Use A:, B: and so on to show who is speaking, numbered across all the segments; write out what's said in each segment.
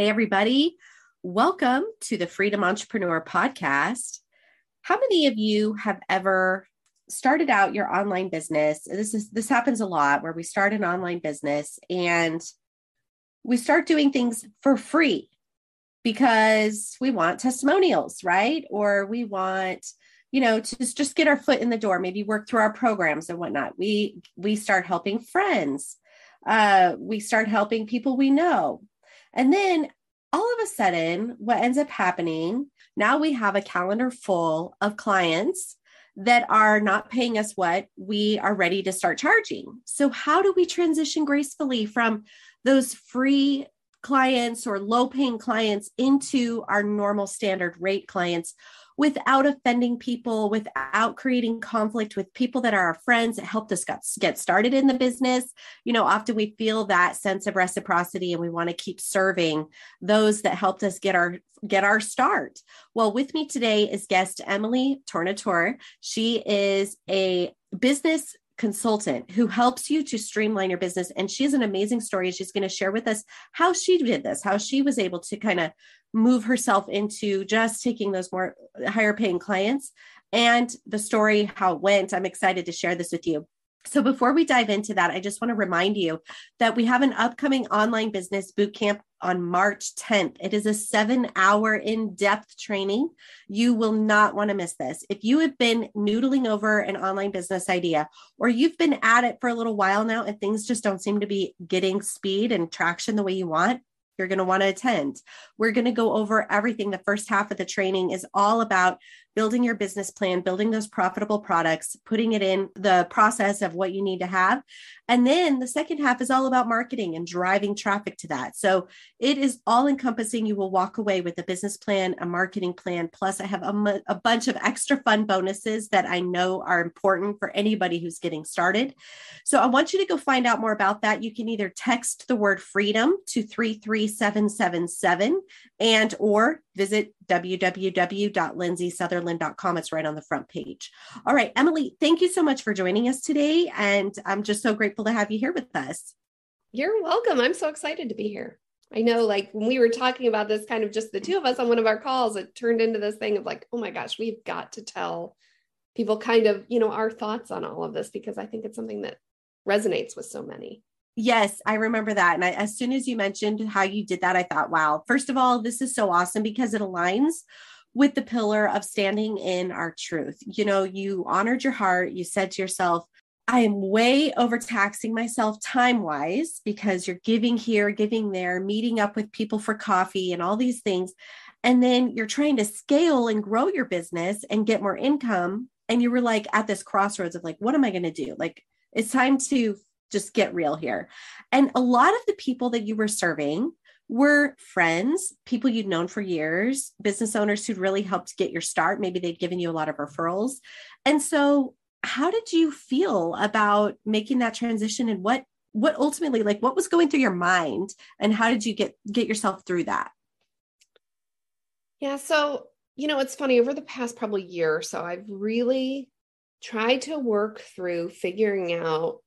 A: Hey, everybody. Welcome to the Freedom Entrepreneur Podcast. How many of you have ever started out your online business? This is this happens a lot where we start an online business and we start doing things for free because we want testimonials, right? Or we want you know to just, get our foot in the door maybe work through our programs and whatnot we we start helping friends uh we start helping people we know and then all of a sudden, what ends up happening now we have a calendar full of clients that are not paying us what we are ready to start charging. So, how do we transition gracefully from those free clients or low paying clients into our normal standard rate clients without offending people, without creating conflict with people that are our friends that helped us get started in the business. You know, often we feel that sense of reciprocity and we want to keep serving those that helped us get our get our start. Well, with me today is guest Emily Tornatore. She is a business consultant who helps you to streamline your business. And she has an amazing story. She's going to share with us how she did this, how she was able to kind of move herself into just taking those more higher paying clients and the story, how it went. I'm excited to share this with you. So, before we dive into that, I just want to remind you that we have an upcoming online business boot camp on March 10th. It is a seven hour in depth training. You will not want to miss this. If you have been noodling over an online business idea, or you've been at it for a little while now and things just don't seem to be getting speed and traction the way you want, you're going to want to attend. We're going to go over everything. The first half of the training is all about building your business plan, building those profitable products, putting it in the process of what you need to have. And then the second half is all about marketing and driving traffic to that. So it is all encompassing. You will walk away with a business plan, a marketing plan. Plus, I have a, bunch of extra fun bonuses that I know are important for anybody who's getting started. So I want you to go find out more about that. You can either text the word freedom to 33777 and or visit www.lindsaysutherland.com. It's right on the front page. All right, Emily, thank you so much for joining us today. And I'm just so grateful to have you here with us.
B: You're welcome. I'm so excited to be here. I know, like when we were talking about this, kind of just the two of us on one of our calls, it turned into this thing of like, oh my gosh, we've got to tell people kind of, you know, our thoughts on all of this because I think it's something that resonates with so many.
A: Yes, I remember that. And I, as soon as you mentioned how you did that, I thought, wow, first of all, this is so awesome because it aligns with the pillar of standing in our truth. You know, you honored your heart, you said to yourself, I am way overtaxing myself time wise because you're giving here, giving there, meeting up with people for coffee and all these things. And then you're trying to scale and grow your business and get more income. And you were like at this crossroads of like, what am I going to do? Like, it's time to just get real here. And a lot of the people that you were serving were friends, people you'd known for years, business owners who'd really helped get your start. Maybe they'd given you a lot of referrals. And so, how did you feel about making that transition and what what ultimately like what was going through your mind and how did you get get yourself through that?
B: Yeah, so you know, it's funny over the past probably year or so I've really tried to work through figuring out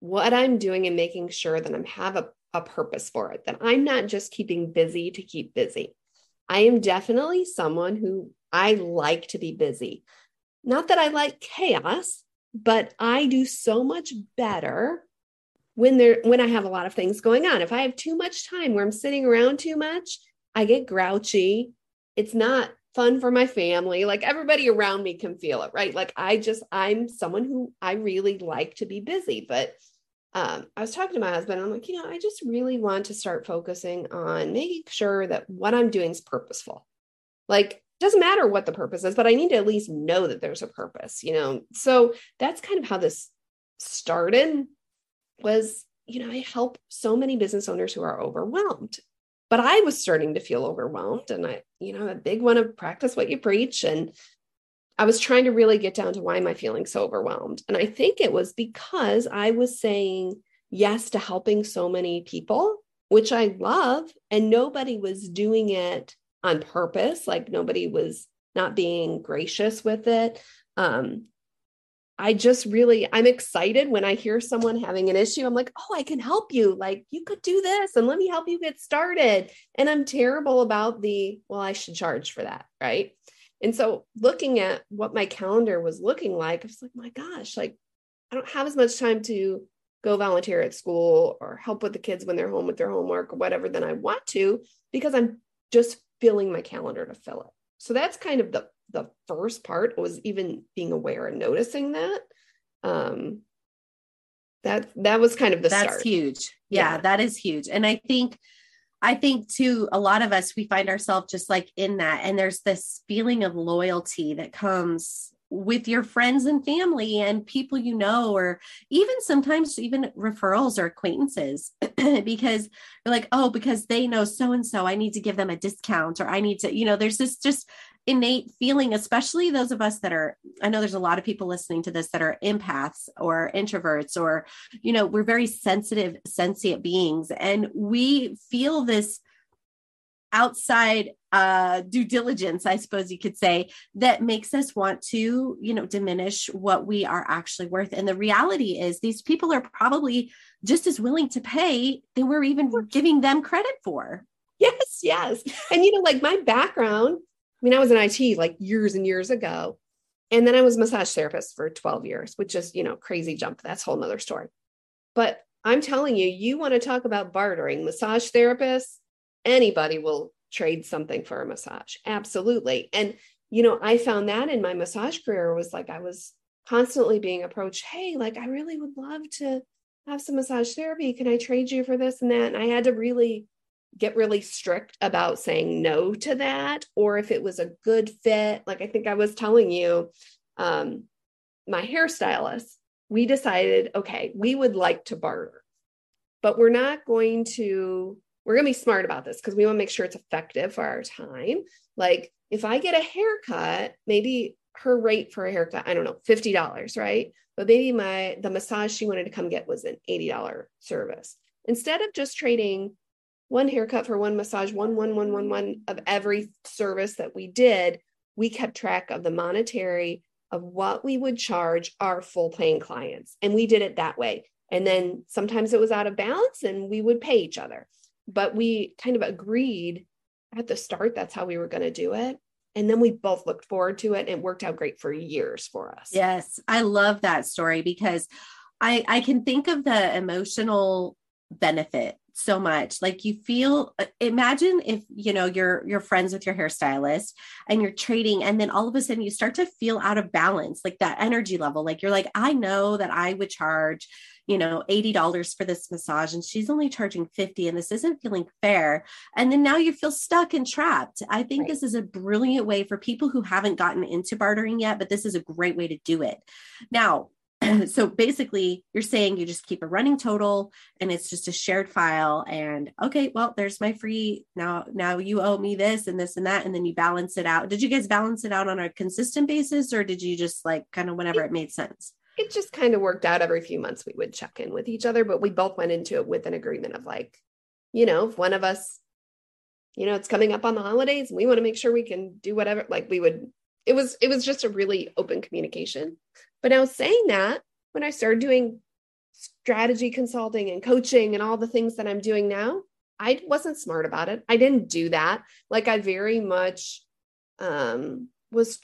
B: what I'm doing and making sure that I'm have a, a purpose for it, that I'm not just keeping busy to keep busy. I am definitely someone who I like to be busy. Not that I like chaos, but I do so much better when there when I have a lot of things going on. If I have too much time where I'm sitting around too much, I get grouchy. It's not fun for my family. Like everybody around me can feel it, right? Like I just I'm someone who I really like to be busy, but um, I was talking to my husband. I'm like, you know, I just really want to start focusing on making sure that what I'm doing is purposeful. Like, doesn't matter what the purpose is, but I need to at least know that there's a purpose, you know? So that's kind of how this started was, you know, I help so many business owners who are overwhelmed. But I was starting to feel overwhelmed. And I, you know, a big one of practice what you preach. And I was trying to really get down to why am I feeling so overwhelmed? And I think it was because I was saying yes to helping so many people, which I love, and nobody was doing it on purpose. Like nobody was not being gracious with it. Um, I just really, I'm excited when I hear someone having an issue. I'm like, oh, I can help you. Like, you could do this and let me help you get started. And I'm terrible about the, well, I should charge for that. Right. And so looking at what my calendar was looking like, I was like, my gosh, like, I don't have as much time to go volunteer at school or help with the kids when they're home with their homework or whatever than I want to because I'm just filling my calendar to fill it. So that's kind of the the first part was even being aware and noticing that. Um that that was kind of the
A: that's
B: start.
A: huge. Yeah, yeah, that is huge. And I think I think too, a lot of us we find ourselves just like in that. And there's this feeling of loyalty that comes with your friends and family and people you know, or even sometimes even referrals or acquaintances, because you're like, oh, because they know so and so, I need to give them a discount, or I need to, you know, there's this just innate feeling, especially those of us that are, I know there's a lot of people listening to this that are empaths or introverts, or, you know, we're very sensitive, sentient beings, and we feel this outside uh, due diligence, I suppose you could say, that makes us want to, you know, diminish what we are actually worth. And the reality is, these people are probably just as willing to pay than we're even giving them credit for.
B: Yes, yes. And, you know, like my background, I mean, I was in IT like years and years ago. And then I was massage therapist for 12 years, which is, you know, crazy jump. That's a whole nother story. But I'm telling you, you want to talk about bartering, massage therapists, anybody will trade something for a massage. Absolutely. And, you know, I found that in my massage career was like I was constantly being approached, hey, like I really would love to have some massage therapy. Can I trade you for this and that? And I had to really get really strict about saying no to that or if it was a good fit like i think i was telling you um, my hairstylist we decided okay we would like to barter but we're not going to we're going to be smart about this because we want to make sure it's effective for our time. Like if I get a haircut, maybe her rate for a haircut, I don't know, $50, right? But maybe my the massage she wanted to come get was an $80 service. Instead of just trading one haircut for one massage, one, one, one, one, one of every service that we did, we kept track of the monetary of what we would charge our full paying clients. And we did it that way. And then sometimes it was out of balance and we would pay each other but we kind of agreed at the start that's how we were going to do it and then we both looked forward to it and it worked out great for years for us
A: yes i love that story because i i can think of the emotional benefit so much. Like you feel uh, imagine if you know you're you're friends with your hairstylist and you're trading and then all of a sudden you start to feel out of balance like that energy level. Like you're like i know that i would charge you know $80 for this massage and she's only charging 50 and this isn't feeling fair. And then now you feel stuck and trapped. I think right. this is a brilliant way for people who haven't gotten into bartering yet but this is a great way to do it. Now so basically you're saying you just keep a running total and it's just a shared file and okay well there's my free now now you owe me this and this and that and then you balance it out. Did you guys balance it out on a consistent basis or did you just like kind of whenever it made sense?
B: It just kind of worked out every few months we would check in with each other but we both went into it with an agreement of like you know if one of us you know it's coming up on the holidays we want to make sure we can do whatever like we would it was it was just a really open communication but now saying that when i started doing strategy consulting and coaching and all the things that i'm doing now i wasn't smart about it i didn't do that like i very much um was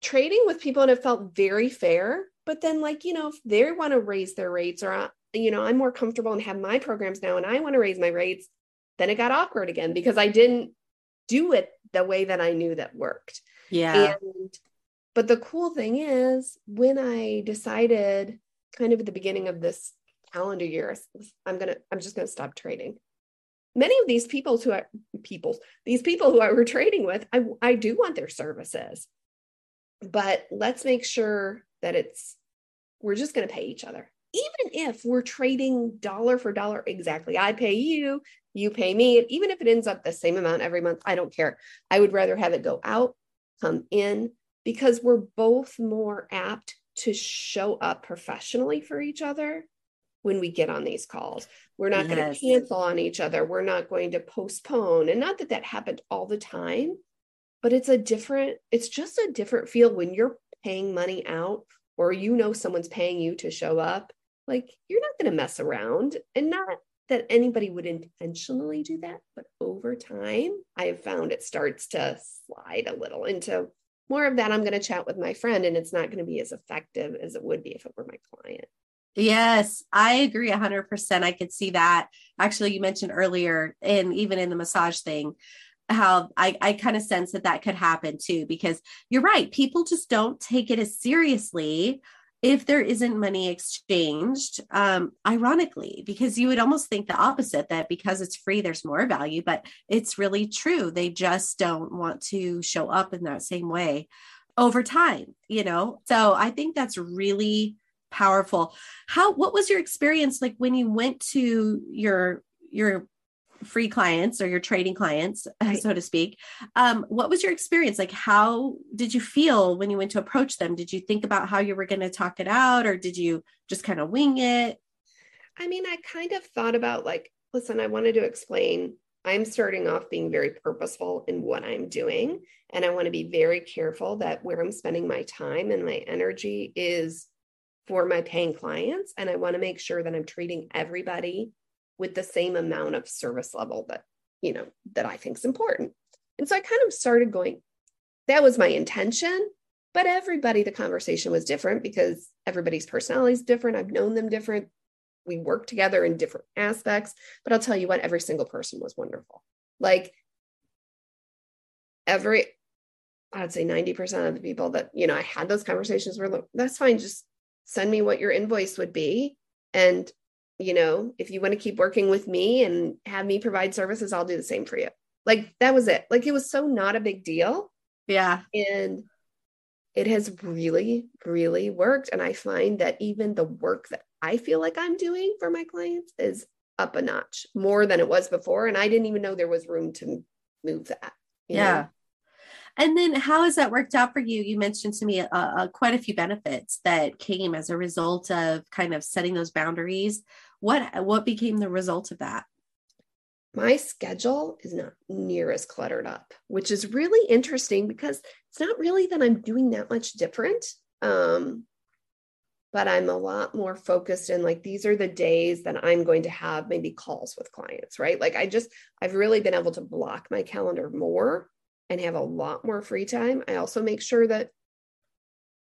B: trading with people and it felt very fair but then, like, you know, if they want to raise their rates or, uh, you know, I'm more comfortable and have my programs now and I want to raise my rates, then it got awkward again because I didn't do it the way that I knew that worked.
A: Yeah.
B: And, but the cool thing is when I decided kind of at the beginning of this calendar year, I'm going to, I'm just going to stop trading. Many of these people who are people, these people who I were trading with, I, I do want their services, but let's make sure that it's we're just going to pay each other. Even if we're trading dollar for dollar exactly, I pay you, you pay me. even if it ends up the same amount every month, I don't care. I would rather have it go out, come in, because we're both more apt to show up professionally for each other when we get on these calls. We're not yes. going to cancel on each other. We're not going to postpone. And not that that happened all the time, but it's a different, it's just a different feel when you're paying money out or you know someone's paying you to show up, like you're not going to mess around and not that anybody would intentionally do that, but over time, I have found it starts to slide a little into more of that. I'm going to chat with my friend, and it's not going to be as effective as it would be if it were my client.
A: Yes, I agree 100%. I could see that. Actually, you mentioned earlier, and even in the massage thing, how I, I kind of sense that that could happen too, because you're right. People just don't take it as seriously if there isn't money exchanged um ironically because you would almost think the opposite that because it's free there's more value but it's really true. They just don't want to show up in that same way over time you know? So i think that's really powerful. How what was your experience like when you went to your your free clients or your trading clients right. so to speak. Um, what was your experience? Like how did you feel when you went to approach them? Did you think about how you were going to talk it out or did you just kind of wing it?
B: I mean i kind of thought about like listen i wanted to explain i'm starting off being very purposeful in what i'm doing and i want to be very careful that where i'm spending my time and my energy is for my paying clients and i want to make sure that i'm treating everybody with the same amount of service level that you know that i think is important. And so i kind of started going that was my intention but everybody the conversation was different because everybody's personality is different. I've known them different. We work together in different aspects but i'll tell you what every single person was wonderful. Like every i'd say 90% of the people that you know i had those conversations were like that's fine just send me what your invoice would be. And you know, if you want to keep working with me and have me provide services, I'll do the same for you. Like that was it. Like it was so not a big deal.
A: Yeah.
B: And it has really, really worked. And I find that even the work that I feel like I'm doing for my clients is up a notch more than it was before. And I didn't even know there was room to move that.
A: Yeah. Know? And then how has that worked out for you? You mentioned to me uh, uh, quite a few benefits that came as a result of kind of setting those boundaries what what became the result of that?
B: My schedule is not near as cluttered up which is really interesting because it's not really that i'm doing that much different um, but i'm a lot more focused in like these are the days that i'm going to have maybe calls with clients right? Like i just i've really been able to block my calendar more and have a lot more free time. I also make sure that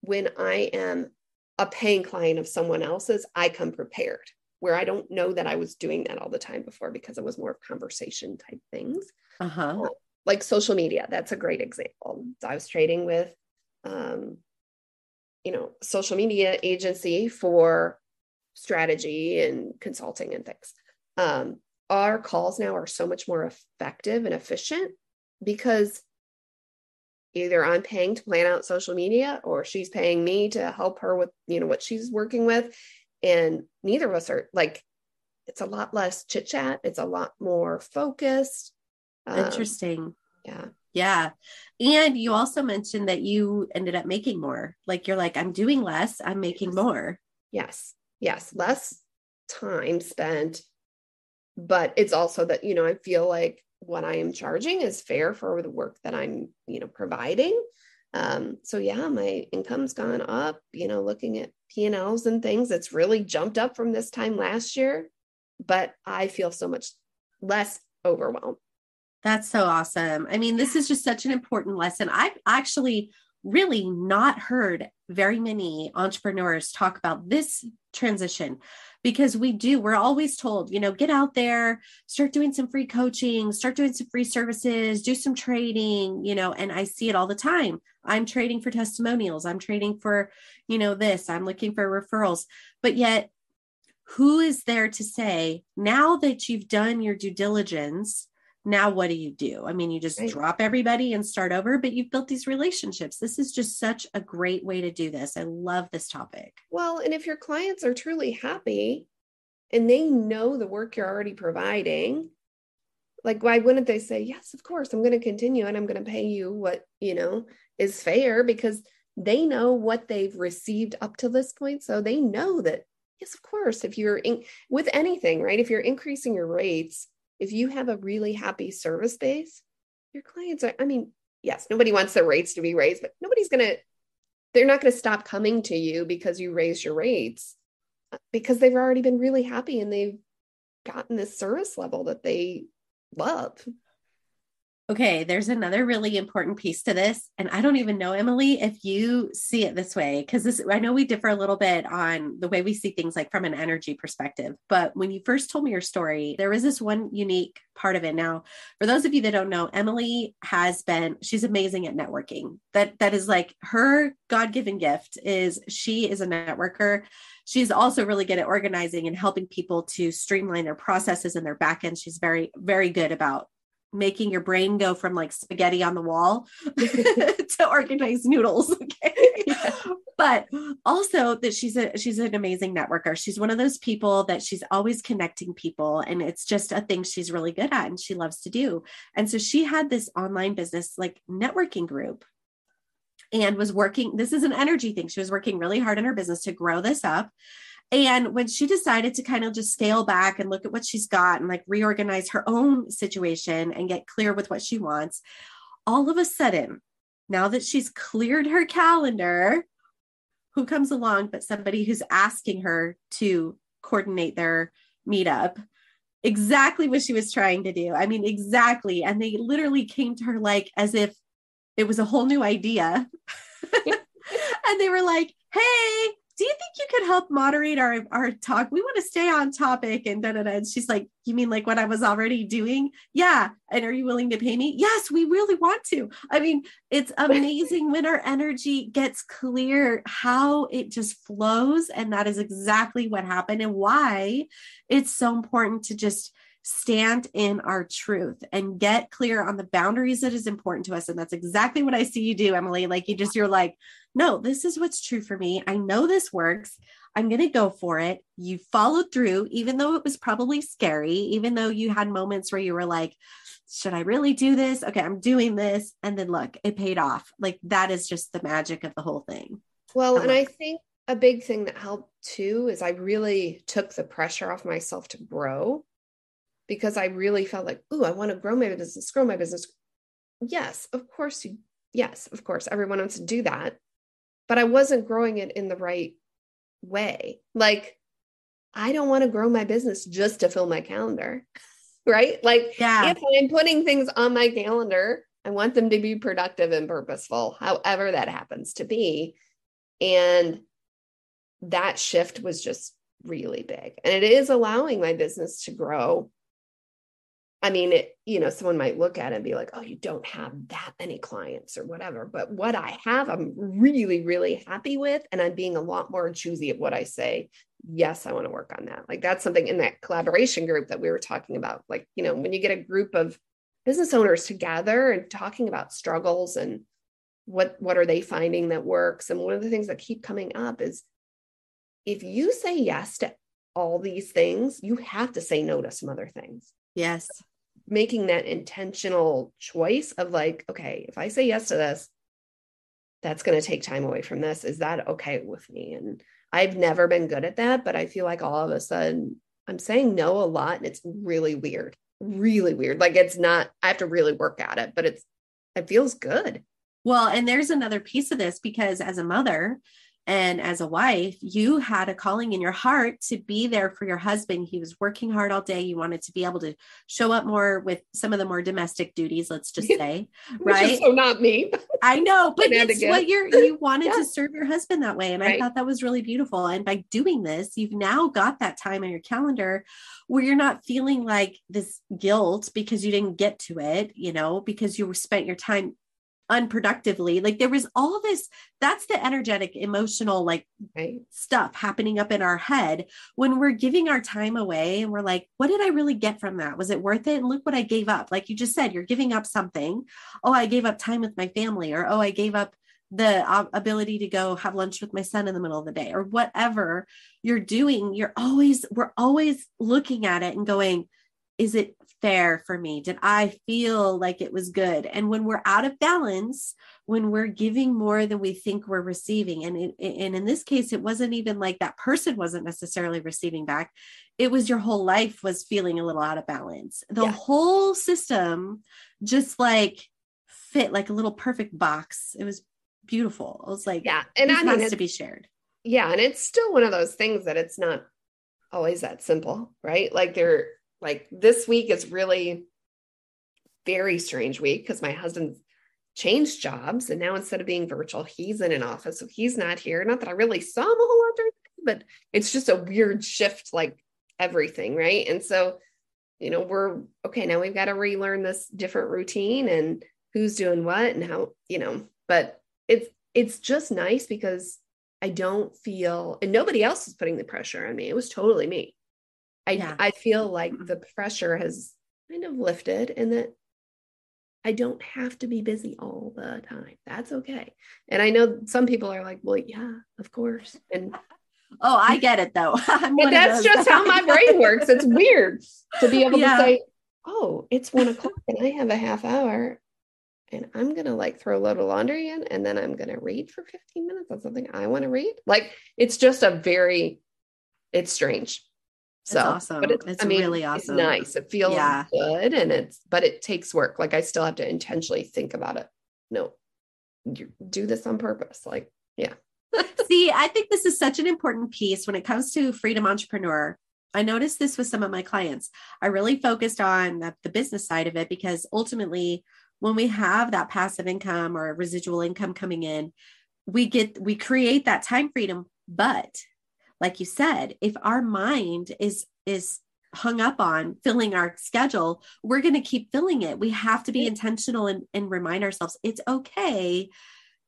B: when i am a paying client of someone else's i come prepared where I don't know that I was doing that all the time before because it was more of conversation type things.
A: Uh-huh. Uh,
B: like social media, that's a great example. I was trading with, um, you know, social media agency for strategy and consulting and things. Um, our calls now are so much more effective and efficient because either I'm paying to plan out social media or she's paying me to help her with, you know, what she's working with and neither of us are like it's a lot less chit chat it's a lot more focused
A: um, interesting.
B: yeah.
A: Yeah. And you also mentioned that you ended up making more. Like you're like i'm doing less i'm making more.
B: Yes. Yes. Less time spent. But it's also that you know i feel like what i am charging is fair for the work that i'm you know providing um, so yeah, my income's gone up, you know, looking at P&Ls and things, it's really jumped up from this time last year, but I feel so much less overwhelmed.
A: That's so awesome. I mean, this is just such an important lesson. I've actually really not heard very many entrepreneurs talk about this transition because we do we're always told you know get out there start doing some free coaching start doing some free services do some trading you know and i see it all the time. I'm trading for testimonials. I'm trading for you know this. I'm looking for referrals. But yet who is there to say now that you've done your due diligence now what do you do? I mean you just right. drop everybody and start over but you've built these relationships. This is just such a great way to do this. I love this topic.
B: Well and if your clients are truly happy and they know the work you're already providing like why wouldn't they say yes of course i'm going to continue and i'm going to pay you what you know is fair because they know what they've received up to this point. So they know that yes of course if you're in with anything right if you're increasing your rates if you have a really happy service base, your clients are, I mean, yes, nobody wants their rates to be raised, but nobody's going to they're not going to stop coming to you because you raise your rates uh, because they've already been really happy and they've gotten this service level that they love.
A: Okay, there's another really important piece to this. And I don't even know, Emily, if you see it this way, because this, I know we differ a little bit on the way we see things like from an energy perspective. But when you first told me your story, there was this one unique part of it. Now, for those of you that don't know, Emily has been, she's amazing at networking. That that is like her God-given gift is she is a networker. She's also really good at organizing and helping people to streamline their processes and their back end. She's very, very good about making your brain go from like spaghetti on the wall to organized noodles okay? Yeah. but also that she's a she's an amazing networker. She's one of those people that she's always connecting people and it's just a thing she's really good at and she loves to do. And so she had this online business like networking group and was working this is an energy thing she was working really hard in her business to grow this up and when she decided to kind of just scale back and look at what she's got and like reorganize her own situation and get clear with what she wants, all of a sudden, now that she's cleared her calendar, who comes along but somebody who's asking her to coordinate their meetup? Exactly what she was trying to do. I mean, exactly. And they literally came to her like as if it was a whole new idea. and they were like, hey, do you think you could help moderate our our talk? We want to stay on topic and da da da. And she's like, you mean like what I was already doing? Yeah. And are you willing to pay me? Yes, we really want to. I mean, it's amazing when our energy gets clear how it just flows. And that is exactly what happened and why it's so important to just stand in our truth and get clear on the boundaries that is important to us. And that's exactly what I see you do, Emily. Like you just, you're like, no, this is what's true for me. I know this works. I'm going to go for it. You followed through, even though it was probably scary, even though you had moments where you were like, should I really do this? Okay, I'm doing this. And then look, it paid off. Like that is just the magic of the whole thing.
B: Well, um, and I think a big thing that helped too is I really took the pressure off myself to grow because I really felt like, oh, I want to grow my business, grow my business. Yes, of course you, yes, of course, everyone wants to do that but I wasn't growing it in the right way. Like, I don't want to grow my business just to fill my calendar, right? Like, yeah. if I'm putting things on my calendar, I want them to be productive and purposeful, however that happens to be. And that shift was just really big. And it is allowing my business to grow I mean, it, you know, someone might look at it and be like, oh, you don't have that many clients or whatever. But what I have, I'm really, really happy with. And I'm being a lot more choosy of what I say. Yes, I want to work on that. Like that's something in that collaboration group that we were talking about. Like, you know, when you get a group of business owners together and talking about struggles and what what are they finding that works. And one of the things that keep coming up is if you say yes to all these things, you have to say no to some other things.
A: Yes
B: making that intentional choice of like, okay, if I say yes to this, that's going to take time away from this. Is that okay with me? And I've never been good at that, but I feel like all of a sudden I'm saying no a lot and it's really weird, really weird. Like it's not, I have to really work at it, but it's, it feels good.
A: Well, and there's another piece of this because as a mother, and as a wife, you had a calling in your heart to be there for your husband. He was working hard all day. You wanted to be able to show up more with some of the more domestic duties, let's just say, right?
B: so not me.
A: I know, but it's what you're you wanted yeah. to serve your husband that way. And right. I thought that was really beautiful. And by doing this, you've now got that time on your calendar where you're not feeling like this guilt because you didn't get to it, you know, because you spent your time unproductively. Like there was all this that's the energetic emotional like right. stuff happening up in our head when we're giving our time away and we're like what did i really get from that? Was it worth it? And look what i gave up. Like you just said you're giving up something. Oh i gave up time with my family or oh i gave up the uh, ability to go have lunch with my son in the middle of the day or whatever you're doing. You're always we're always looking at it and going is it fair for me? Did I feel like it was good? And when we're out of balance, when we're giving more than we think we're receiving, and, it, and in this case, it wasn't even like that person wasn't necessarily receiving back. It was your whole life was feeling a little out of balance. The yeah. whole system just like fit like a little perfect box. It was beautiful. I was like,
B: yeah, and I mean,
A: to be shared.
B: Yeah, and it's still one of those things that it's not always that simple, right? Like they're like this week is really very strange week because my husband's changed jobs and now instead of being virtual, he's in an office, so he's not here. Not that I really saw him a whole lot during, but it's just a weird shift, like everything, right? And so, you know, we're okay now. We've got to relearn this different routine and who's doing what and how, you know. But it's it's just nice because I don't feel, and nobody else is putting the pressure on me. It was totally me. I yeah. I feel like the pressure has kind of lifted and that I don't have to be busy all the time. That's okay. And I know some people are like, well, yeah, of course. And
A: oh, I get it though.
B: but that's just how my brain works. It's weird to be able yeah. to say, oh, it's one o'clock and I have a half hour and I'm going to like throw a load of laundry in and then I'm going to read for 15 minutes on something I want to read. Like it's just a very, it's strange.
A: So it's awesome. But it's, it's I mean, really awesome.
B: It's nice. It feels yeah. good and it's, but it takes work. Like I still have to intentionally think about it. No, you do this on purpose. Like, yeah.
A: See, I think this is such an important piece when it comes to freedom entrepreneur. I noticed this with some of my clients. I really focused on the, the business side of it because ultimately when we have that passive income or residual income coming in, we get we create that time freedom. But like you said, if our mind is is hung up on filling our schedule, we're going to keep filling it. We have to be intentional and, and remind ourselves it's okay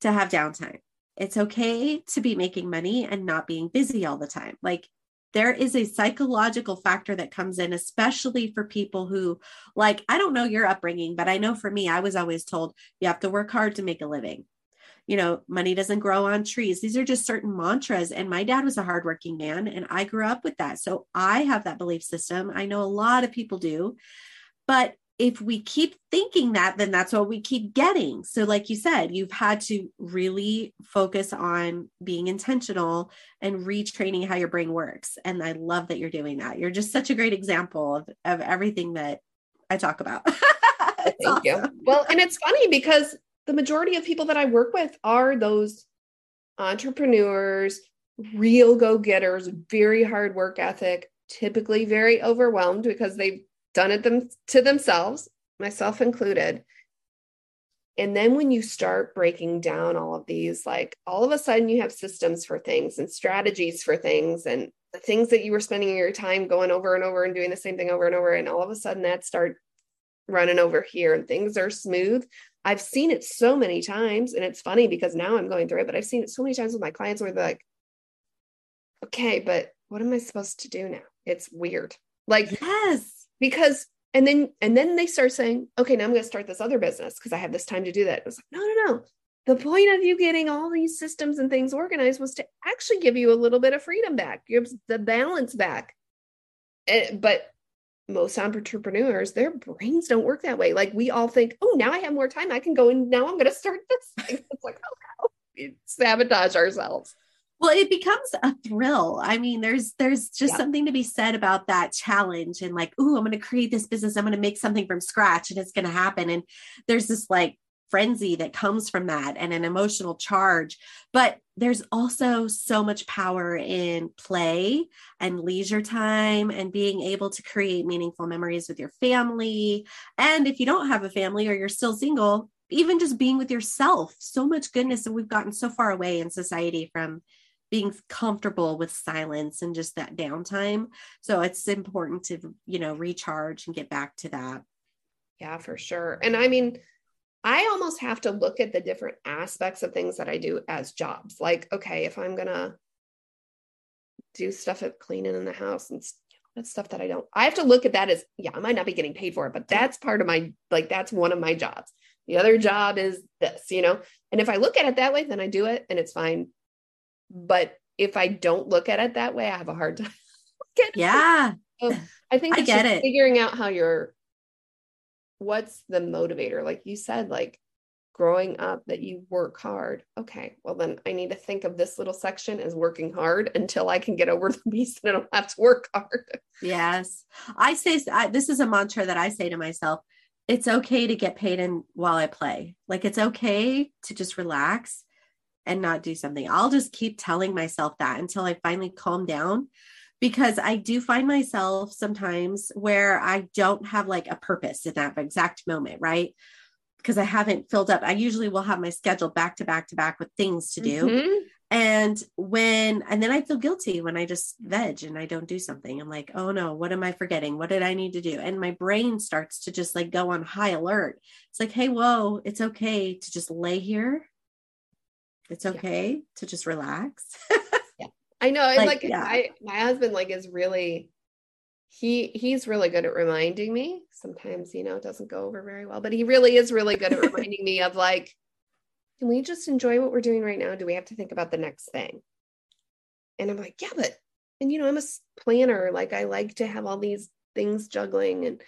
A: to have downtime. It's okay to be making money and not being busy all the time. Like there is a psychological factor that comes in, especially for people who, like, I don't know your upbringing, but I know for me, I was always told you have to work hard to make a living. You know, money doesn't grow on trees. These are just certain mantras. And my dad was a hardworking man, and I grew up with that. So I have that belief system. I know a lot of people do. But if we keep thinking that, then that's what we keep getting. So, like you said, you've had to really focus on being intentional and retraining how your brain works. And I love that you're doing that. You're just such a great example of, of everything that I talk about.
B: Thank awesome. you. Well, and it's funny because the majority of people that I work with are those entrepreneurs, real go getters, very hard work ethic, typically very overwhelmed because they've done it them to themselves, myself included. And then when you start breaking down all of these, like all of a sudden you have systems for things and strategies for things and the things that you were spending your time going over and over and doing the same thing over and over. And all of a sudden that start running over here and things are smooth. I've seen it so many times. And it's funny because now I'm going through it, but I've seen it so many times with my clients where they're like, okay, but what am I supposed to do now? It's weird. Like,
A: yes
B: because and then and then they start saying okay now i'm going to start this other business because i have this time to do that it was like no no no the point of you getting all these systems and things organized was to actually give you a little bit of freedom back give the balance back and, eh, but most entrepreneurs their brains don't work that way. Like we all think oh now i have more time. I can go and now i'm going to start this it's like oh no. We sabotage ourselves.
A: Well it becomes a thrill. I mean there's there's just yeah. something to be said about that challenge and like oh i'm going to create this business. I'm going to make something from scratch and it's going to happen. And there's this like frenzy that comes from that and an emotional charge but there's also so much power in play and leisure time and being able to create meaningful memories with your family and if you don't have a family or you're still single even just being with yourself so much goodness and we've gotten so far away in society from being comfortable with silence and just that downtime. So it's important to, you know, recharge and get back to that.
B: Yeah, for sure. And I mean, I almost have to look at the different aspects of things that I do as jobs. Like, okay, if I'm going to do stuff at cleaning in the house and that's stuff that I don't, I have to look at that as, yeah, I might not be getting paid for it, but that's part of my, like, that's one of my jobs. The other job is this, you know? And if I look at it that way, then I do it and it's fine. But if I don't look at it that way, I have a hard time.
A: yeah.
B: So I think I get it. Figuring out how you're, what's the motivator? Like you said, like growing up that you work hard. Okay, well then I need to think of this little section as working hard until I can get over the beast and I don't have to work hard.
A: Yes, I say I, this is a mantra that I say to myself. It's okay to get paid in while I play. Like it's okay to just relax and not do something. I'll just keep telling myself that until I finally calm down because I do find myself sometimes where I don't have like a purpose in that exact moment, right? Because I haven't filled up. I usually will have my schedule back to back to back with things to do. Mm-hmm. And when, and then I feel guilty when I just veg and I don't do something. I'm like, oh no, what am I forgetting? What did I need to do? And my brain starts to just like go on high alert. It's like, hey, whoa, it's okay to just lay here. It's okay yeah. to just relax.
B: I know. Like, like yeah. my, my husband like is really, he he's really good at reminding me sometimes you know it doesn't go over very well but he really is really good at reminding me of like can we just enjoy what we're doing right now? Do we have to think about the next thing? And I'm like, yeah, but, and you know, I'm a planner. Like, I like to have all these things juggling, and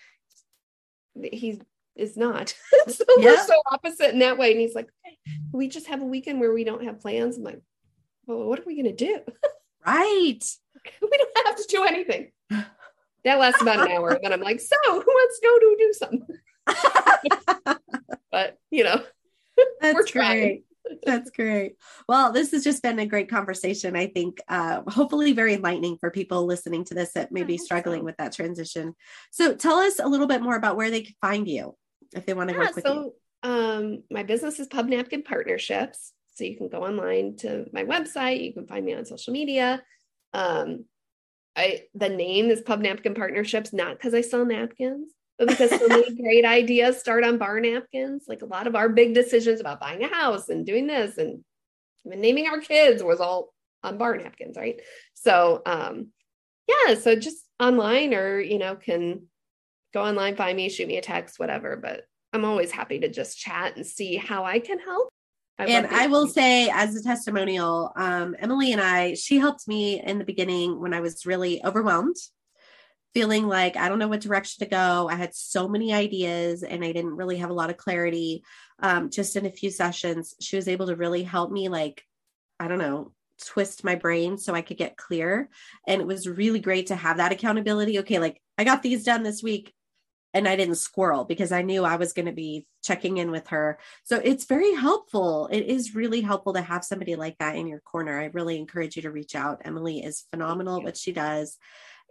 B: he is not. so yeah. we're so opposite in that way. And he's like, okay, we just have a weekend where we don't have plans. I'm like, well, what are we going to do?
A: Right.
B: we don't have to do anything. That lasts about an hour. Then I'm like, so who wants to go to do something? but, you know,
A: That's great. That's great. Well, this has just been a great conversation. I think, uh, hopefully, very enlightening for people listening to this that may be struggling with that transition. So, tell us a little bit more about where they can find you if they want to yeah, work with so, you.
B: Um, my business is Pub Napkin Partnerships. So, you can go online to my website. You can find me on social media. Um, I the name is Pub Napkin Partnerships, not because I sell napkins but because so many great ideas start on bar napkins, like a lot of our big decisions about buying a house and doing this and naming our kids was all on bar napkins, right? So, um, yeah, so just online or, you know, can go online, find me, shoot me a text, whatever. But I'm always happy to just chat and see how I can help.
A: I and I will say, as a testimonial, um, Emily and I, she helped me in the beginning when I was really overwhelmed feeling like I don't know what direction to go. I had so many ideas and I didn't really have a lot of clarity. Um, just in a few sessions, she was able to really help me, like, I don't know, twist my brain so I could get clear. And it was really great to have that accountability. Okay, like I got these done this week and I didn't squirrel because I knew I was going to be checking in with her. So it's very helpful. It is really helpful to have somebody like that in your corner. I really encourage you to reach out. Emily is phenomenal at what she does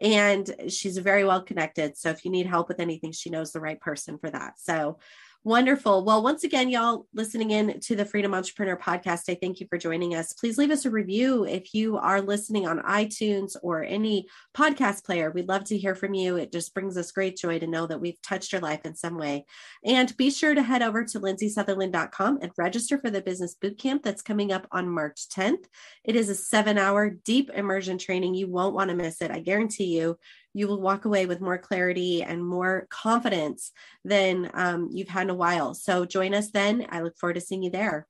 A: and she's very well connected. So if you need help with anything, she knows the right person for that. So Wonderful. Well, once again, y'all listening in to the Freedom Entrepreneur podcast, I thank you for joining us. Please leave us a review if you are listening on iTunes or any podcast player. We'd love to hear from you. It just brings us great joy to know that we've touched your life in some way. And be sure to head over to lindsaysutherland.com and register for the business bootcamp that's coming up on March 10th. It is a seven hour deep immersion training. You won't want to miss it. I guarantee you you will walk away with more clarity and more confidence than um, you've had in a while. So join us then. I look forward to seeing you there.